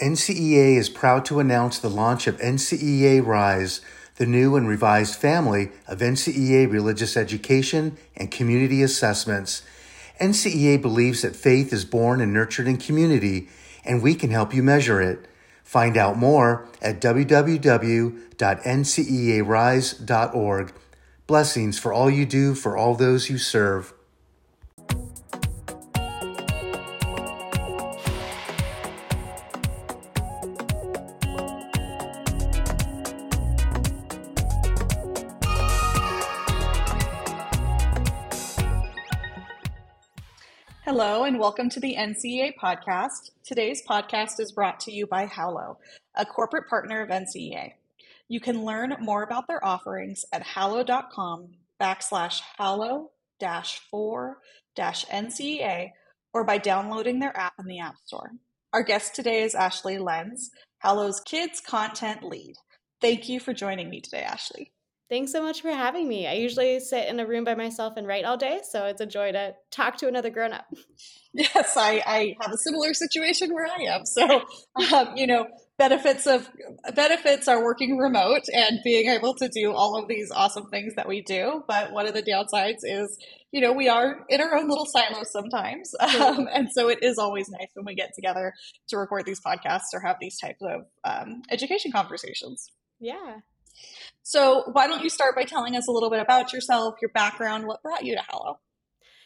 NCEA is proud to announce the launch of NCEA Rise, the new and revised family of NCEA religious education and community assessments. NCEA believes that faith is born and nurtured in community, and we can help you measure it. Find out more at www.ncearise.org. Blessings for all you do for all those you serve. Welcome to the NCEA podcast. Today's podcast is brought to you by Hallow, a corporate partner of NCEA. You can learn more about their offerings at hallow.com backslash hallow dash four dash NCEA or by downloading their app in the App Store. Our guest today is Ashley Lenz, Hallow's Kids Content Lead. Thank you for joining me today, Ashley. Thanks so much for having me. I usually sit in a room by myself and write all day, so it's a joy to talk to another grown up. Yes, I, I have a similar situation where I am. So, um, you know, benefits of benefits are working remote and being able to do all of these awesome things that we do. But one of the downsides is, you know, we are in our own little silos sometimes, um, and so it is always nice when we get together to record these podcasts or have these types of um, education conversations. Yeah. So, why don't you start by telling us a little bit about yourself, your background, what brought you to Hallow?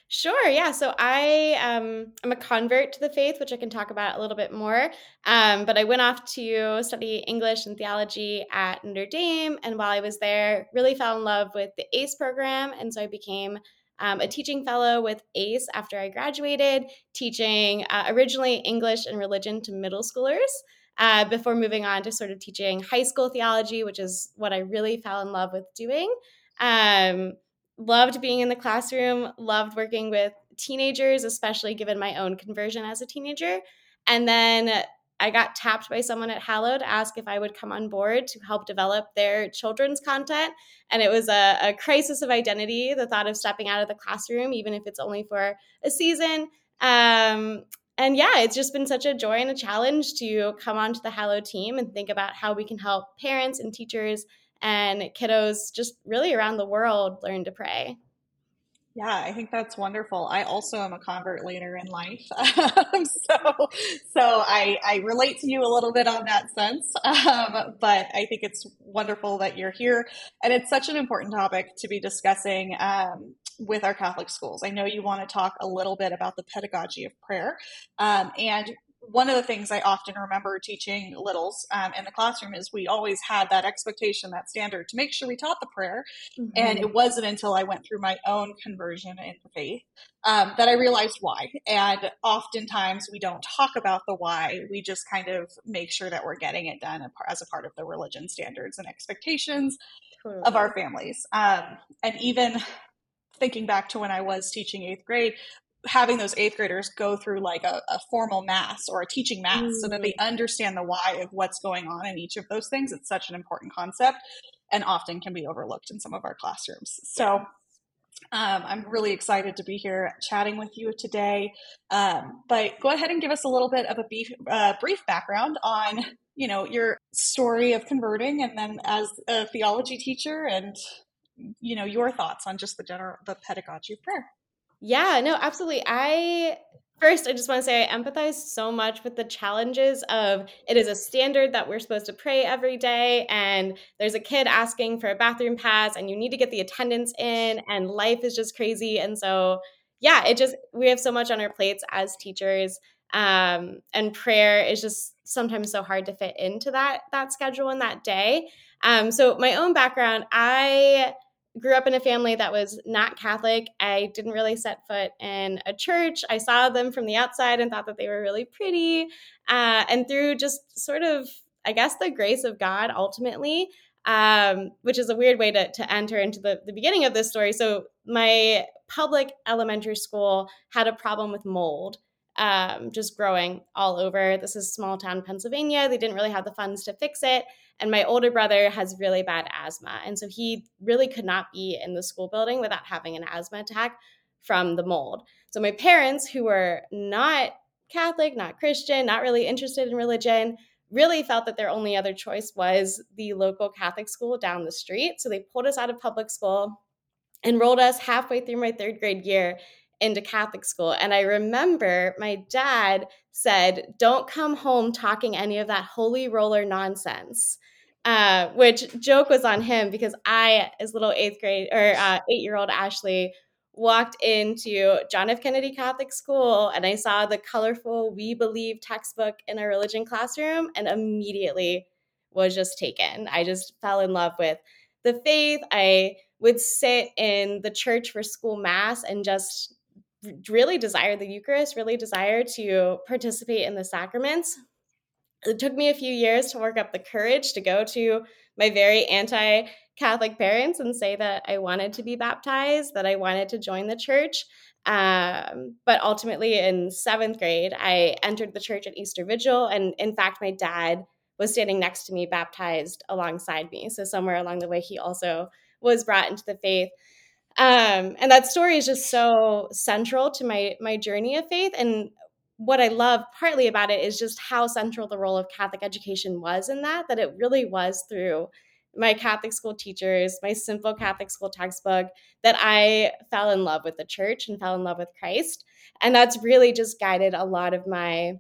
Sure. Yeah. So I um, I'm a convert to the faith, which I can talk about a little bit more. Um, but I went off to study English and theology at Notre Dame, and while I was there, really fell in love with the ACE program, and so I became um, a teaching fellow with ACE after I graduated, teaching uh, originally English and religion to middle schoolers uh, before moving on to sort of teaching high school theology, which is what I really fell in love with doing. Um, loved being in the classroom, loved working with teenagers, especially given my own conversion as a teenager. And then I got tapped by someone at Hallow to ask if I would come on board to help develop their children's content. And it was a, a crisis of identity, the thought of stepping out of the classroom, even if it's only for a season. Um, and yeah, it's just been such a joy and a challenge to come onto the Hallow team and think about how we can help parents and teachers and kiddos just really around the world learn to pray. Yeah, I think that's wonderful. I also am a convert later in life, um, so so I I relate to you a little bit on that sense. Um, but I think it's wonderful that you're here, and it's such an important topic to be discussing. Um, with our Catholic schools. I know you want to talk a little bit about the pedagogy of prayer. Um, and one of the things I often remember teaching littles um, in the classroom is we always had that expectation, that standard to make sure we taught the prayer. Mm-hmm. And it wasn't until I went through my own conversion into faith um, that I realized why. And oftentimes we don't talk about the why. We just kind of make sure that we're getting it done as a part of the religion standards and expectations totally. of our families. Um, and even thinking back to when I was teaching eighth grade, having those eighth graders go through like a, a formal mass or a teaching mass mm. so that they mm. understand the why of what's going on in each of those things. It's such an important concept and often can be overlooked in some of our classrooms. So um, I'm really excited to be here chatting with you today. Um, but go ahead and give us a little bit of a brief, uh, brief background on you know your story of converting and then as a theology teacher and you know your thoughts on just the general the pedagogy of prayer yeah no absolutely. I first i just want to say i empathize so much with the challenges of it is a standard that we're supposed to pray every day and there's a kid asking for a bathroom pass and you need to get the attendance in and life is just crazy and so yeah it just we have so much on our plates as teachers um, and prayer is just sometimes so hard to fit into that that schedule in that day. Um, so my own background i grew up in a family that was not Catholic. I didn't really set foot in a church. I saw them from the outside and thought that they were really pretty. Uh, and through just sort of, I guess, the grace of God ultimately, um, which is a weird way to, to enter into the, the beginning of this story. So, my public elementary school had a problem with mold. Um, just growing all over. This is small town Pennsylvania. They didn't really have the funds to fix it. And my older brother has really bad asthma. And so he really could not be in the school building without having an asthma attack from the mold. So my parents, who were not Catholic, not Christian, not really interested in religion, really felt that their only other choice was the local Catholic school down the street. So they pulled us out of public school, enrolled us halfway through my third grade year into Catholic school. And I remember my dad said, Don't come home talking any of that holy roller nonsense. Uh, which joke was on him because I, as little eighth grade or uh, eight year old Ashley, walked into John F. Kennedy Catholic School and I saw the colorful We Believe textbook in a religion classroom and immediately was just taken. I just fell in love with the faith. I would sit in the church for school mass and just really desire the Eucharist, really desire to participate in the sacraments. It took me a few years to work up the courage to go to my very anti Catholic parents and say that I wanted to be baptized, that I wanted to join the church. Um, but ultimately, in seventh grade, I entered the church at Easter Vigil. And in fact, my dad was standing next to me, baptized alongside me. So, somewhere along the way, he also was brought into the faith. Um, and that story is just so central to my my journey of faith. And what I love partly about it is just how central the role of Catholic education was in that, that it really was through my Catholic school teachers, my simple Catholic school textbook, that I fell in love with the church and fell in love with Christ. And that's really just guided a lot of my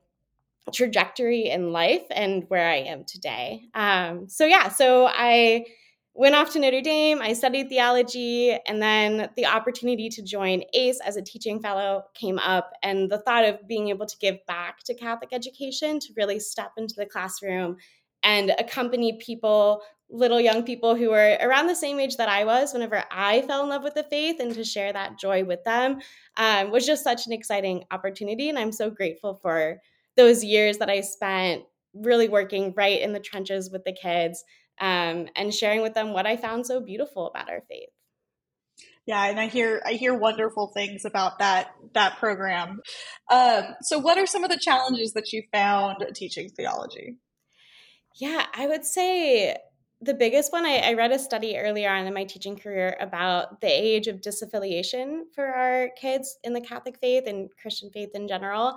trajectory in life and where I am today. Um, so, yeah, so I went off to Notre Dame. I studied theology, and then the opportunity to join ACE as a teaching fellow came up. And the thought of being able to give back to Catholic education, to really step into the classroom and accompany people, little young people who were around the same age that I was whenever I fell in love with the faith, and to share that joy with them um, was just such an exciting opportunity. And I'm so grateful for those years that I spent really working right in the trenches with the kids um, and sharing with them what I found so beautiful about our faith. Yeah, and I hear I hear wonderful things about that that program. Um, so, what are some of the challenges that you found teaching theology? Yeah, I would say the biggest one I, I, read a study earlier on in my teaching career about the age of disaffiliation for our kids in the Catholic faith and Christian faith in general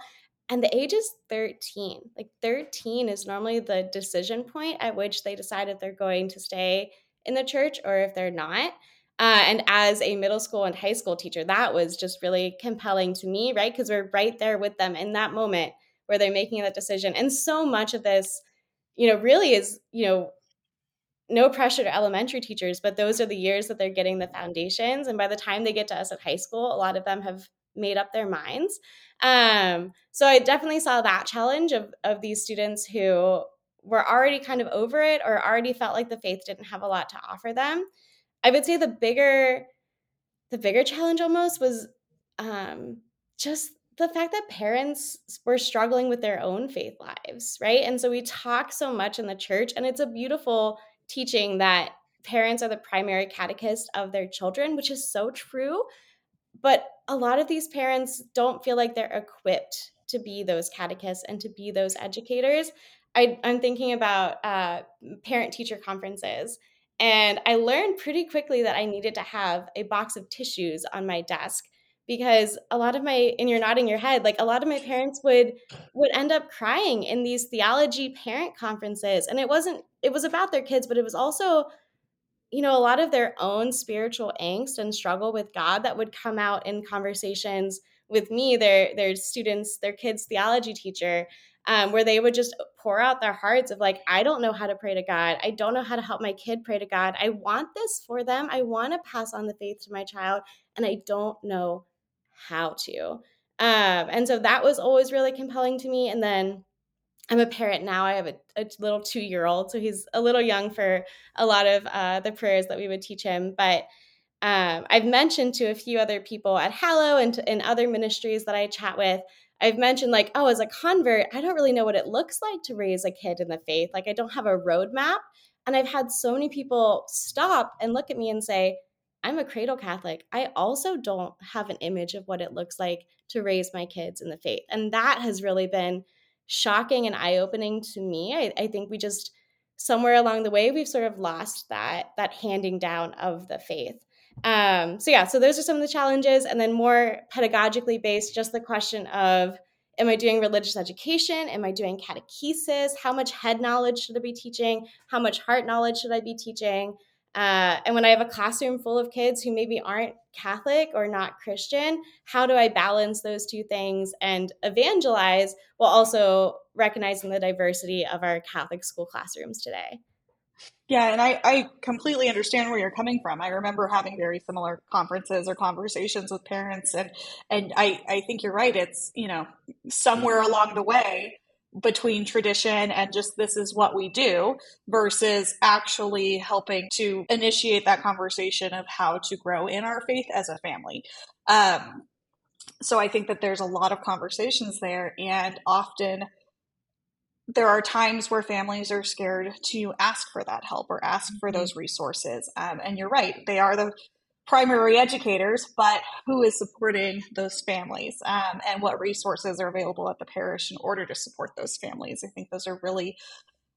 and the age is 13 like 13 is normally the decision point at which they decide if they're going to stay in the church or if they're not. Uh, and as a middle school and high school teacher that was just really compelling to me right? Because we're right there with them in that moment where they're making that decision. And so much of this you know really is you know no pressure to elementary teachers but those are the years that they're getting the foundations. And by the time they get to us at high school a lot of them have made up their minds. Um, so I definitely saw that challenge of of these students who were already kind of over it or already felt like the faith didn't have a lot to offer them. I would say the bigger the bigger challenge almost was um, just the fact that parents were struggling with their own faith lives, right? And so we talk so much in the church, and it's a beautiful teaching that parents are the primary catechist of their children, which is so true. But a lot of these parents don't feel like they're equipped to be those catechists and to be those educators. I, am thinking about uh, parent teacher conferences. And I learned pretty quickly that I needed to have a box of tissues on my desk because a lot of my and you're nodding your head like a lot of my parents would would end up crying in these theology parent conferences and it wasn't it was about their kids but it was also you know, a lot of their own spiritual angst and struggle with God that would come out in conversations with me, their their students, their kids' theology teacher, um, where they would just pour out their hearts of like, I don't know how to pray to God. I don't know how to help my kid pray to God. I want this for them. I want to pass on the faith to my child, and I don't know how to. Um, and so that was always really compelling to me. And then I'm a parent now. I have a, a little two year old, so he's a little young for a lot of uh, the prayers that we would teach him. But um, I've mentioned to a few other people at Hallow and in other ministries that I chat with, I've mentioned like, oh, as a convert, I don't really know what it looks like to raise a kid in the faith. Like, I don't have a roadmap. And I've had so many people stop and look at me and say, I'm a cradle Catholic. I also don't have an image of what it looks like to raise my kids in the faith. And that has really been shocking and eye-opening to me I, I think we just somewhere along the way we've sort of lost that that handing down of the faith um, so yeah so those are some of the challenges and then more pedagogically based just the question of am I doing religious education? Am I doing catechesis? How much head knowledge should I be teaching? How much heart knowledge should I be teaching? Uh, and when I have a classroom full of kids who maybe aren't Catholic or not Christian, how do I balance those two things and evangelize while also recognizing the diversity of our Catholic school classrooms today? Yeah, and I, I completely understand where you're coming from. I remember having very similar conferences or conversations with parents and and I, I think you're right. It's, you know, somewhere along the way between tradition and just this is what we do versus actually helping to initiate that conversation of how to grow in our faith as a family. Um, so I think that there's a lot of conversations there, and often there are times where families are scared to ask for that help or ask for mm-hmm. those resources. Um, and you're right, they are the primary educators, but who is supporting those families um, and what resources are available at the parish in order to support those families? I think those are really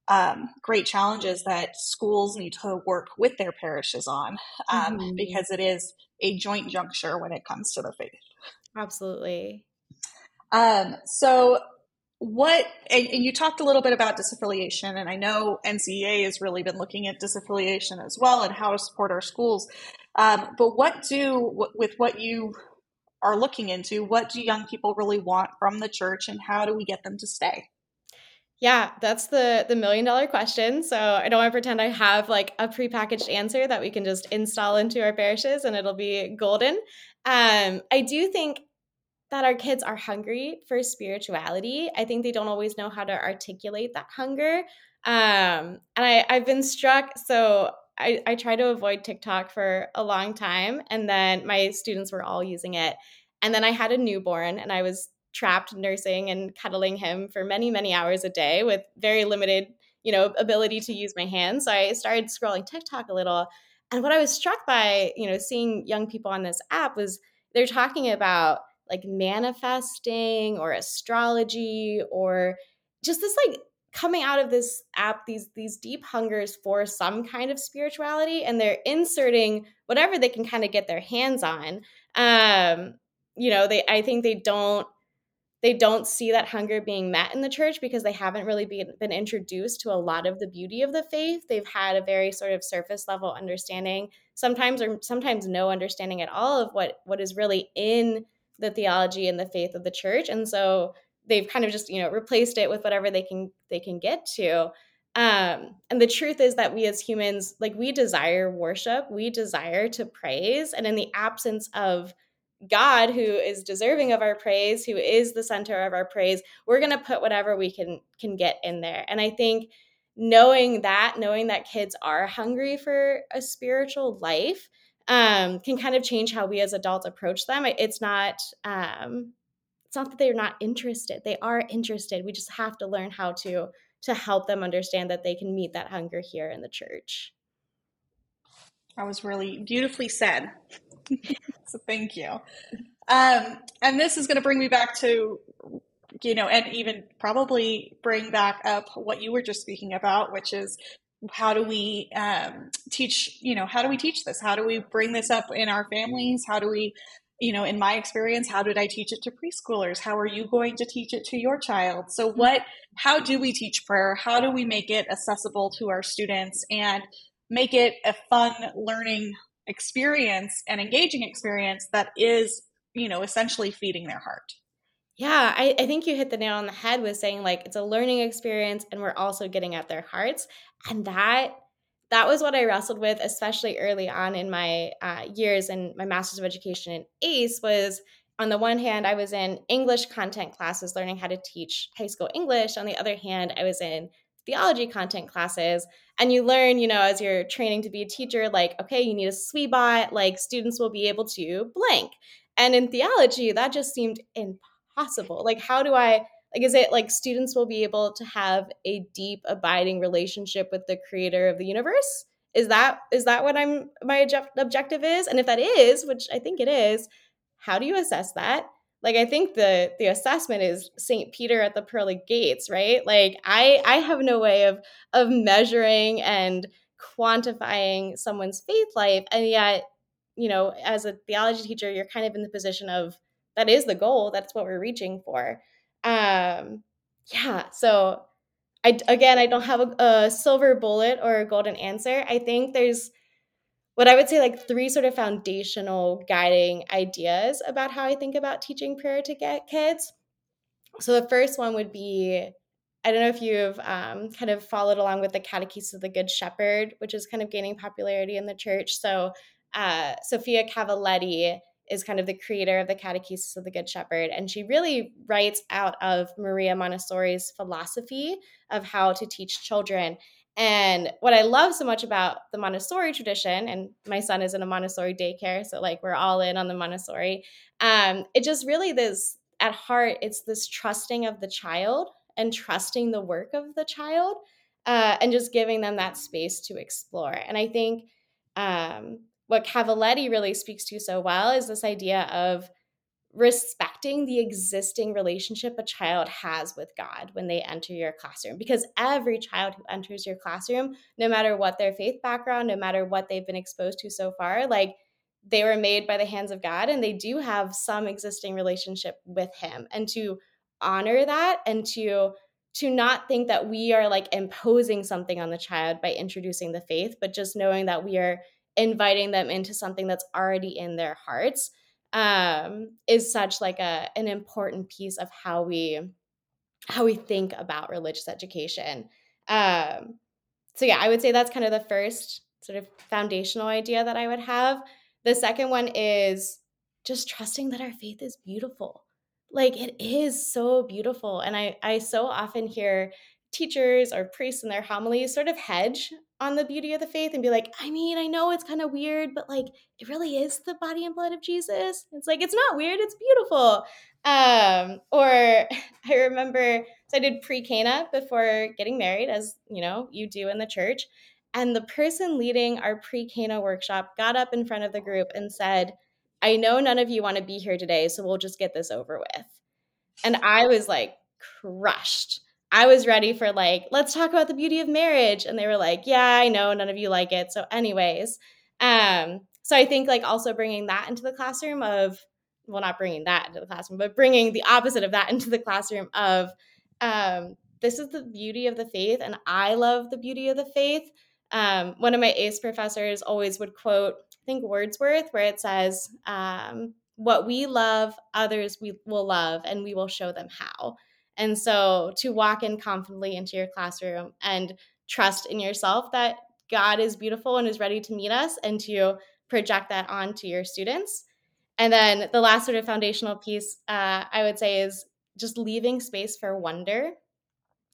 um, great challenges that schools need to work with their parishes on um, mm-hmm. because it is a joint juncture when it comes to the faith. Absolutely. Um, so what and, and, you talked a little bit about disaffiliation and i know ncea has really been looking at disaffiliation as well and how to support our schools um, but what do with what you are looking into what do young people really want from the church and how do we get them to stay yeah, that's the the million dollar question. So I don't want to pretend I have like a prepackaged answer that we can just install into our parishes and it'll be golden. Um, I do think that our kids are hungry for spirituality. I think they don't always know how to articulate that hunger. Um, and I, I've been struck. So I, I try to avoid TikTok for a long time. And then my students were all using it. And then I had a newborn and I was trapped nursing and cuddling him for many, many hours a day with very limited, you know, ability to use my hands. So I started scrolling TikTok a little. And what I was struck by, you know, seeing young people on this app was they're talking about like manifesting or astrology or just this like coming out of this app these these deep hungers for some kind of spirituality and they're inserting whatever they can kind of get their hands on um you know they i think they don't they don't see that hunger being met in the church because they haven't really been, been introduced to a lot of the beauty of the faith. They've had a very sort of surface level understanding sometimes or sometimes no understanding at all of what what is really in the theology and the faith of the church. And so they've kind of just you know replaced it with whatever they can they can get to um and the truth is that we as humans like we desire worship we desire to praise and in the absence of god who is deserving of our praise who is the center of our praise we're going to put whatever we can can get in there and i think knowing that knowing that kids are hungry for a spiritual life um, can kind of change how we as adults approach them. It's not um, it's not that they're not interested; they are interested. We just have to learn how to to help them understand that they can meet that hunger here in the church. That was really beautifully said. so thank you. Um, and this is going to bring me back to you know, and even probably bring back up what you were just speaking about, which is how do we um, teach you know how do we teach this how do we bring this up in our families how do we you know in my experience how did i teach it to preschoolers? How are you going to teach it to your child? So what how do we teach prayer? How do we make it accessible to our students and make it a fun learning experience and engaging experience that is you know essentially feeding their heart? Yeah, I, I think you hit the nail on the head with saying like it's a learning experience and we're also getting at their hearts. And that that was what I wrestled with, especially early on in my uh, years in my master's of education in ACE was on the one hand, I was in English content classes learning how to teach high school English. On the other hand, I was in theology content classes. And you learn, you know, as you're training to be a teacher, like, okay, you need a SWBAT, like students will be able to blank. And in theology, that just seemed impossible? Like, how do I, like, is it like students will be able to have a deep, abiding relationship with the creator of the universe? Is that is that what I'm my objective is? And if that is, which I think it is, how do you assess that? Like I think the the assessment is St. Peter at the pearly gates, right? Like I I have no way of of measuring and quantifying someone's faith life and yet you know as a theology teacher you're kind of in the position of that is the goal that's what we're reaching for Um, yeah, so I again, I don't have a, a silver bullet or a golden answer. I think there's what I would say like three sort of foundational guiding ideas about how I think about teaching prayer to get kids. So the first one would be I don't know if you've um, kind of followed along with the Catechesis of the Good Shepherd, which is kind of gaining popularity in the church. So uh, Sophia Cavalletti is kind of the creator of the Catechesis of the Good Shepherd. And she really writes out of Maria Montessori's philosophy of how to teach children. And what I love so much about the Montessori tradition, and my son is in a Montessori daycare, so like we're all in on the Montessori. Um, it just really this at heart, it's this trusting of the child and trusting the work of the child, uh, and just giving them that space to explore. And I think um, what Cavalletti really speaks to so well is this idea of respecting the existing relationship a child has with God when they enter your classroom. Because every child who enters your classroom, no matter what their faith background, no matter what they've been exposed to so far, like they were made by the hands of God and they do have some existing relationship with Him. And to honor that and to to not think that we are like imposing something on the child by introducing the faith, but just knowing that we are inviting them into something that's already in their hearts um, is such like a an important piece of how we how we think about religious education. Um, so yeah, I would say that's kind of the first sort of foundational idea that I would have. The second one is just trusting that our faith is beautiful. Like it is so beautiful. And I I so often hear teachers or priests in their homilies sort of hedge on the beauty of the faith and be like, I mean, I know it's kind of weird, but like it really is the body and blood of Jesus. It's like it's not weird, it's beautiful. Um, or I remember so I did pre-Cana before getting married, as you know, you do in the church. And the person leading our pre-Cana workshop got up in front of the group and said, I know none of you want to be here today, so we'll just get this over with. And I was like crushed I was ready for like, let's talk about the beauty of marriage. And they were like, yeah, I know none of you like it. So, anyways, um, so I think like also bringing that into the classroom of, well, not bringing that into the classroom, but bringing the opposite of that into the classroom of, um, this is the beauty of the faith, and I love the beauty of the faith. Um, one of my ACE professors always would quote, I think Wordsworth, where it says, um, "What we love, others we will love, and we will show them how." And so to walk in confidently into your classroom and trust in yourself that God is beautiful and is ready to meet us and to project that onto your students. And then the last sort of foundational piece uh, I would say is just leaving space for wonder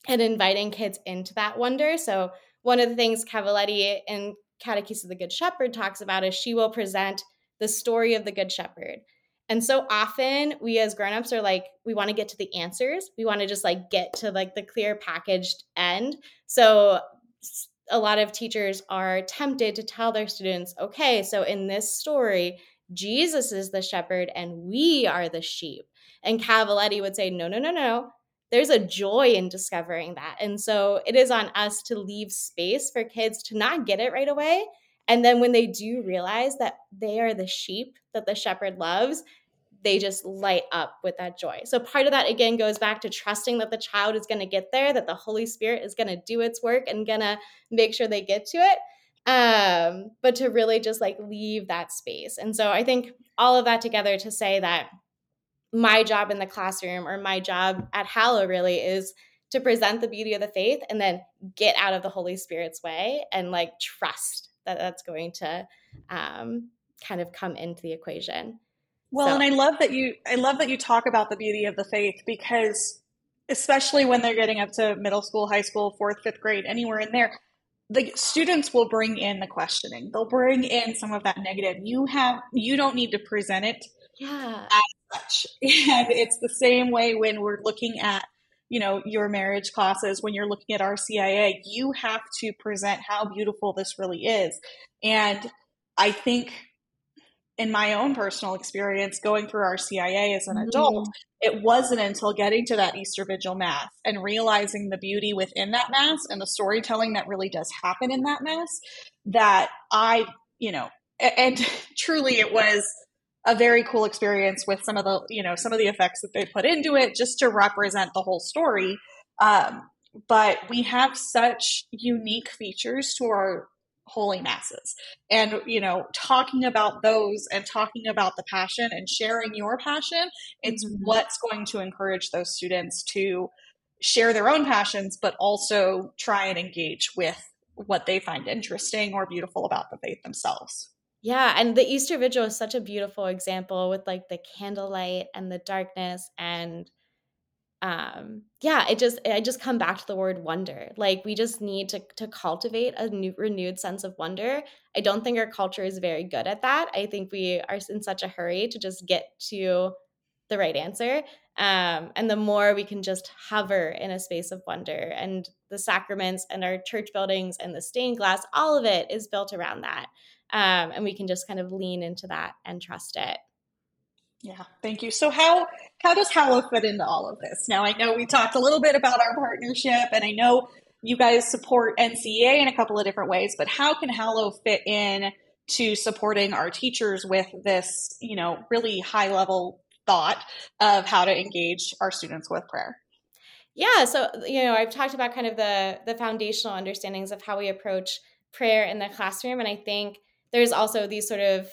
and inviting kids into that wonder. So one of the things Cavalletti in Catechesis of the Good Shepherd talks about is she will present the story of the Good Shepherd. And so often we as grown-ups are like, we want to get to the answers. We want to just like get to like the clear packaged end. So a lot of teachers are tempted to tell their students, okay, so in this story, Jesus is the shepherd and we are the sheep. And Cavalletti would say, no, no, no, no. There's a joy in discovering that. And so it is on us to leave space for kids to not get it right away and then when they do realize that they are the sheep that the shepherd loves, they just light up with that joy. So part of that again goes back to trusting that the child is going to get there, that the Holy Spirit is going to do its work and going to make sure they get to it. Um, but to really just like leave that space. And so I think all of that together to say that my job in the classroom or my job at Hallow really is to present the beauty of the faith and then get out of the Holy Spirit's way and like trust that that's going to um, kind of come into the equation. Well, so. and I love that you I love that you talk about the beauty of the faith because especially when they're getting up to middle school, high school, fourth, fifth grade, anywhere in there, the students will bring in the questioning. They'll bring in some of that negative. You have you don't need to present it yeah. as such. And it's the same way when we're looking at you know your marriage classes when you're looking at RCIA you have to present how beautiful this really is and i think in my own personal experience going through RCIA as an adult, mm. it wasn't until getting to that Easter Vigil Mass and realizing the beauty within that Mass and the storytelling that really does happen in that Mass that I, you know, and, and truly it was a very cool experience with some of the you know some of the effects that they put into it just to represent the whole story. Um, but we have such unique features to our holy masses. And you know talking about those and talking about the passion and sharing your passion it's mm-hmm. what's going to encourage those students to share their own passions but also try and engage with what they find interesting or beautiful about the faith themselves yeah, and the Easter Vigil is such a beautiful example with like the candlelight and the darkness and um yeah, it just I just come back to the word wonder. Like we just need to to cultivate a new renewed sense of wonder. I don't think our culture is very good at that. I think we are in such a hurry to just get to the right answer. Um, and the more we can just hover in a space of wonder and the sacraments and our church buildings and the stained glass, all of it is built around that um, and we can just kind of lean into that and trust it. Yeah thank you. So how how does hallow fit into all of this? Now i know we talked a little bit about our partnership and i know you guys support ncea in a couple of different ways but how can hallow fit in to supporting our teachers with this you know really high level thought of how to engage our students with prayer? Yeah so you know i've talked about kind of the the foundational understandings of how we approach prayer in the classroom and i think there's also these sort of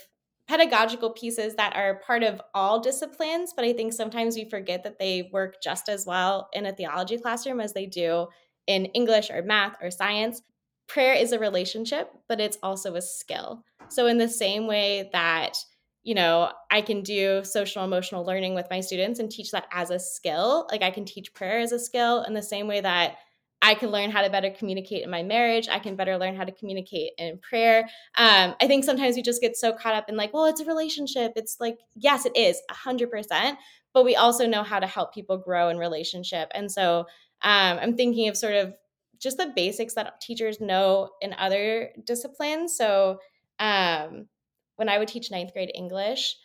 pedagogical pieces that are part of all disciplines, but I think sometimes we forget that they work just as well in a theology classroom as they do in English or math or science. Prayer is a relationship, but it's also a skill. So, in the same way that you know, I can do social emotional learning with my students and teach that as a skill. Like I can teach prayer as a skill in the same way that I can learn how to better communicate in my marriage. I can better learn how to communicate in prayer. Um, I think sometimes we just get so caught up in like, well, it's a relationship. It's like, yes, it is a hundred percent, but we also know how to help people grow in relationship. And so um, I'm thinking of sort of just the basics that teachers know in other disciplines. So um, when I would teach ninth grade English,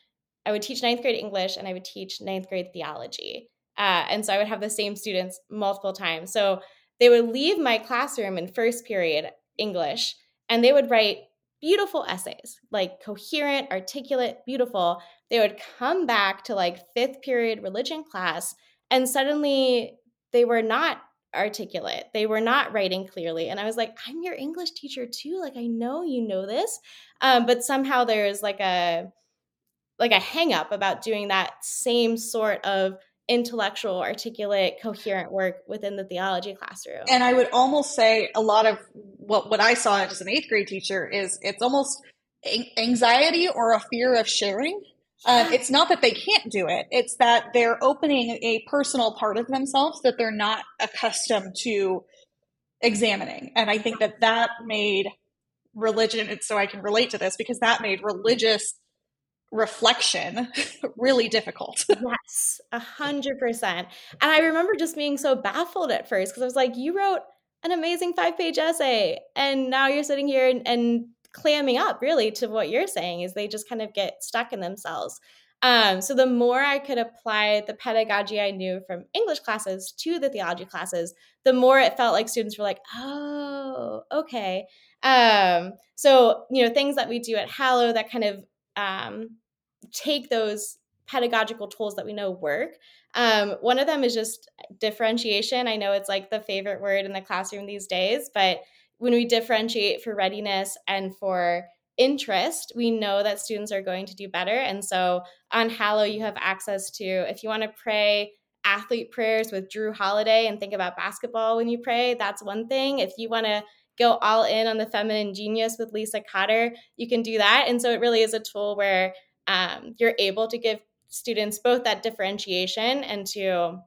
I would teach ninth grade English and I would teach ninth grade theology. Uh, and so I would have the same students multiple times. So they would leave my classroom in first period English and they would write beautiful essays, like coherent, articulate, beautiful. They would come back to like fifth period religion class and suddenly they were not articulate. They were not writing clearly. And I was like, I'm your English teacher too. Like, I know you know this. Um, but somehow there's like a, like a hang up about doing that same sort of intellectual, articulate, coherent work within the theology classroom. And I would almost say a lot of what, what I saw as an eighth grade teacher is it's almost anxiety or a fear of sharing. Uh, it's not that they can't do it, it's that they're opening a personal part of themselves that they're not accustomed to examining. And I think that that made religion, so I can relate to this because that made religious reflection really difficult. yes, a hundred percent. And I remember just being so baffled at first because I was like, you wrote an amazing five page essay and now you're sitting here and, and clamming up really to what you're saying is they just kind of get stuck in themselves. Um, so the more I could apply the pedagogy I knew from English classes to the theology classes, the more it felt like students were like, oh, okay. Um, so, you know, things that we do at Hallow that kind of um, take those pedagogical tools that we know work. Um, one of them is just differentiation. I know it's like the favorite word in the classroom these days, but when we differentiate for readiness and for interest, we know that students are going to do better. And so on Hallow, you have access to, if you want to pray athlete prayers with Jrue Holiday and think about basketball when you pray, that's one thing. If you want to go all in on the feminine genius with Lisa Cotter, you can do that. And so it really is a tool where um, you're able to give students both that differentiation and to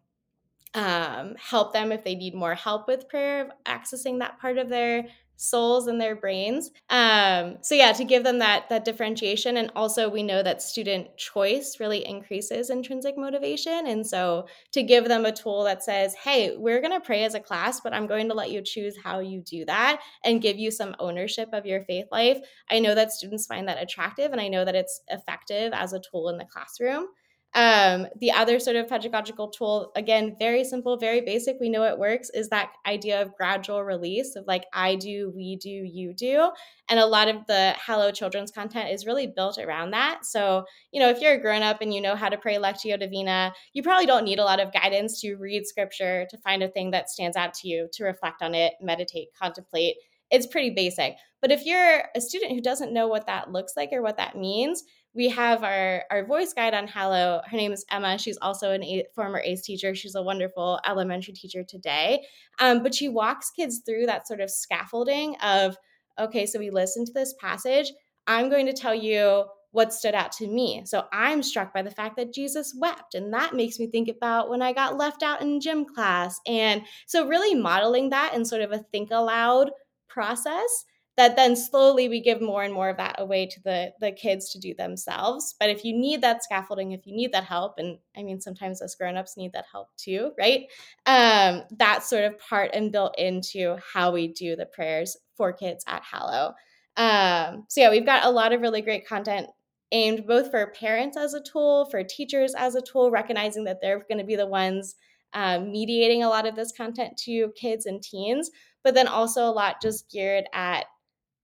um, help them if they need more help with prayer, accessing that part of their souls and their brains. Um, so yeah, to give them that that differentiation, and also we know that student choice really increases intrinsic motivation, and so to give them a tool that says, "Hey, we're going to pray as a class, but I'm going to let you choose how you do that and give you some ownership of your faith life." I know that students find that attractive, and I know that it's effective as a tool in the classroom. Um, the other sort of pedagogical tool, again, very simple, very basic, we know it works, is that idea of gradual release of like I do, we do, you do. And a lot of the Hallow Children's content is really built around that. So, you know, if you're a grown up and you know how to pray Lectio Divina, you probably don't need a lot of guidance to read scripture, to find a thing that stands out to you, to reflect on it, meditate, contemplate. It's pretty basic. But if you're a student who doesn't know what that looks like or what that means, we have our our voice guide on Hallow. Her name is Emma. She's also an a, former ACE teacher. She's a wonderful elementary teacher today. Um, but she walks kids through that sort of scaffolding of okay, so we listen to this passage. I'm going to tell you what stood out to me. So I'm struck by the fact that Jesus wept, and that makes me think about when I got left out in gym class. And so, really modeling that in sort of a think aloud process that then slowly we give more and more of that away to the the kids to do themselves. But if you need that scaffolding if you need that help and i mean sometimes us grown-ups need that help too right? Um, that's sort of part and built into how we do the prayers for kids at hallow. Um, so yeah we've got a lot of really great content aimed both for parents as a tool for teachers as a tool recognizing that they're going to be the ones um, mediating a lot of this content to kids and teens but then also a lot just geared at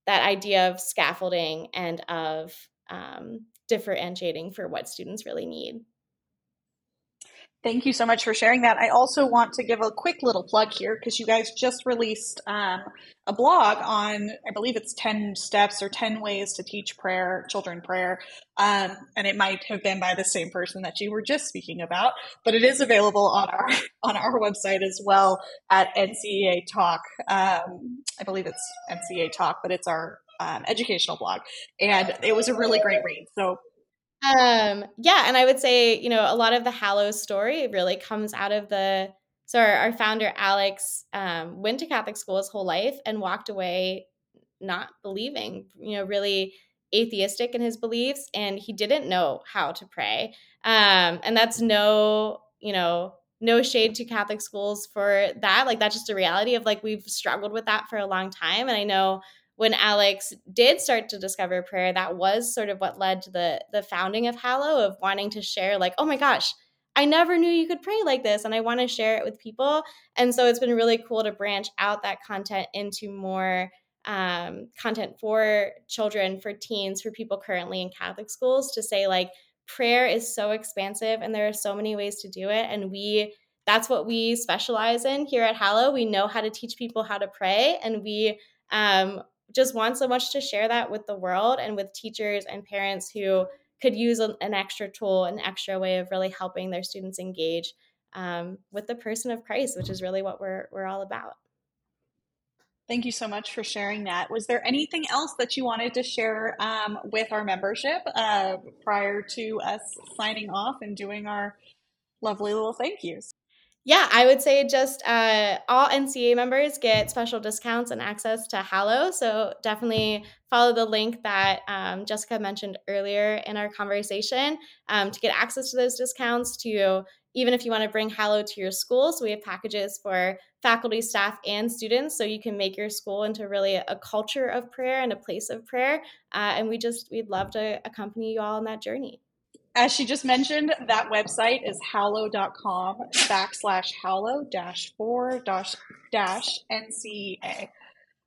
that idea of scaffolding and of um, differentiating for what students really need. Thank you so much for sharing that. I also want to give a quick little plug here because you guys just released um, a blog on, I believe it's 10 steps or 10 ways to teach prayer, children prayer. Um, and it might have been by the same person that you were just speaking about, but it is available on our, on our website as well at NCEA Talk. Um, I believe it's NCEA Talk, but it's our um, educational blog. And it was a really great read. So um, yeah, and I would say, you know, a lot of the Hallow story really comes out of the so our, our founder Alex um, went to Catholic school his whole life and walked away not believing, you know, really atheistic in his beliefs, and he didn't know how to pray. Um, and that's no, you know, no shade to Catholic schools for that. Like that's just a reality of like we've struggled with that for a long time, and I know when Alex did start to discover prayer, that was sort of what led to the the founding of Hallow of wanting to share like, oh my gosh, I never knew you could pray like this and I want to share it with people. And so it's been really cool to branch out that content into more um, content for children, for teens, for people currently in Catholic schools to say like prayer is so expansive and there are so many ways to do it and we that's what we specialize in here at Hallow. We know how to teach people how to pray and we um, just want so much to share that with the world and with teachers and parents who could use an extra tool, an extra way of really helping their students engage um, with the person of Christ, which is really what we're we're all about. Thank you so much for sharing that. Was there anything else that you wanted to share um, with our membership uh, prior to us signing off and doing our lovely little thank yous? Yeah, I would say just uh, all NCEA members get special discounts and access to Hallow. So definitely follow the link that um, Jessica mentioned earlier in our conversation um, to get access to those discounts. To even if you want to bring Hallow to your school, so we have packages for faculty, staff, and students, so you can make your school into really a culture of prayer and a place of prayer. Uh, and we just we'd love to accompany you all on that journey as she just mentioned, that website is hallow.com backslash hallow dash four dash dash NCEA.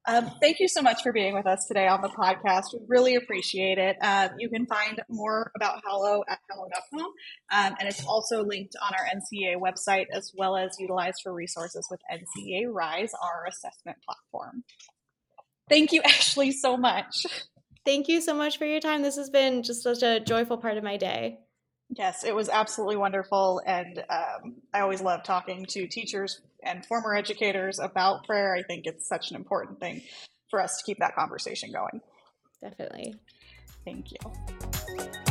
Um, thank you so much for being with us today on the podcast. We really appreciate it. Um, you can find more about Hallow at hallow.com, um, and it's also linked on our NCEA website as well as utilized for resources with NCEA Rise, our assessment platform. Thank you, Ashley, so much. Thank you so much for your time. This has been just such a joyful part of my day. Yes, it was absolutely wonderful. And um, I always love talking to teachers and former educators about prayer. I think it's such an important thing for us to keep that conversation going. Definitely. Thank you.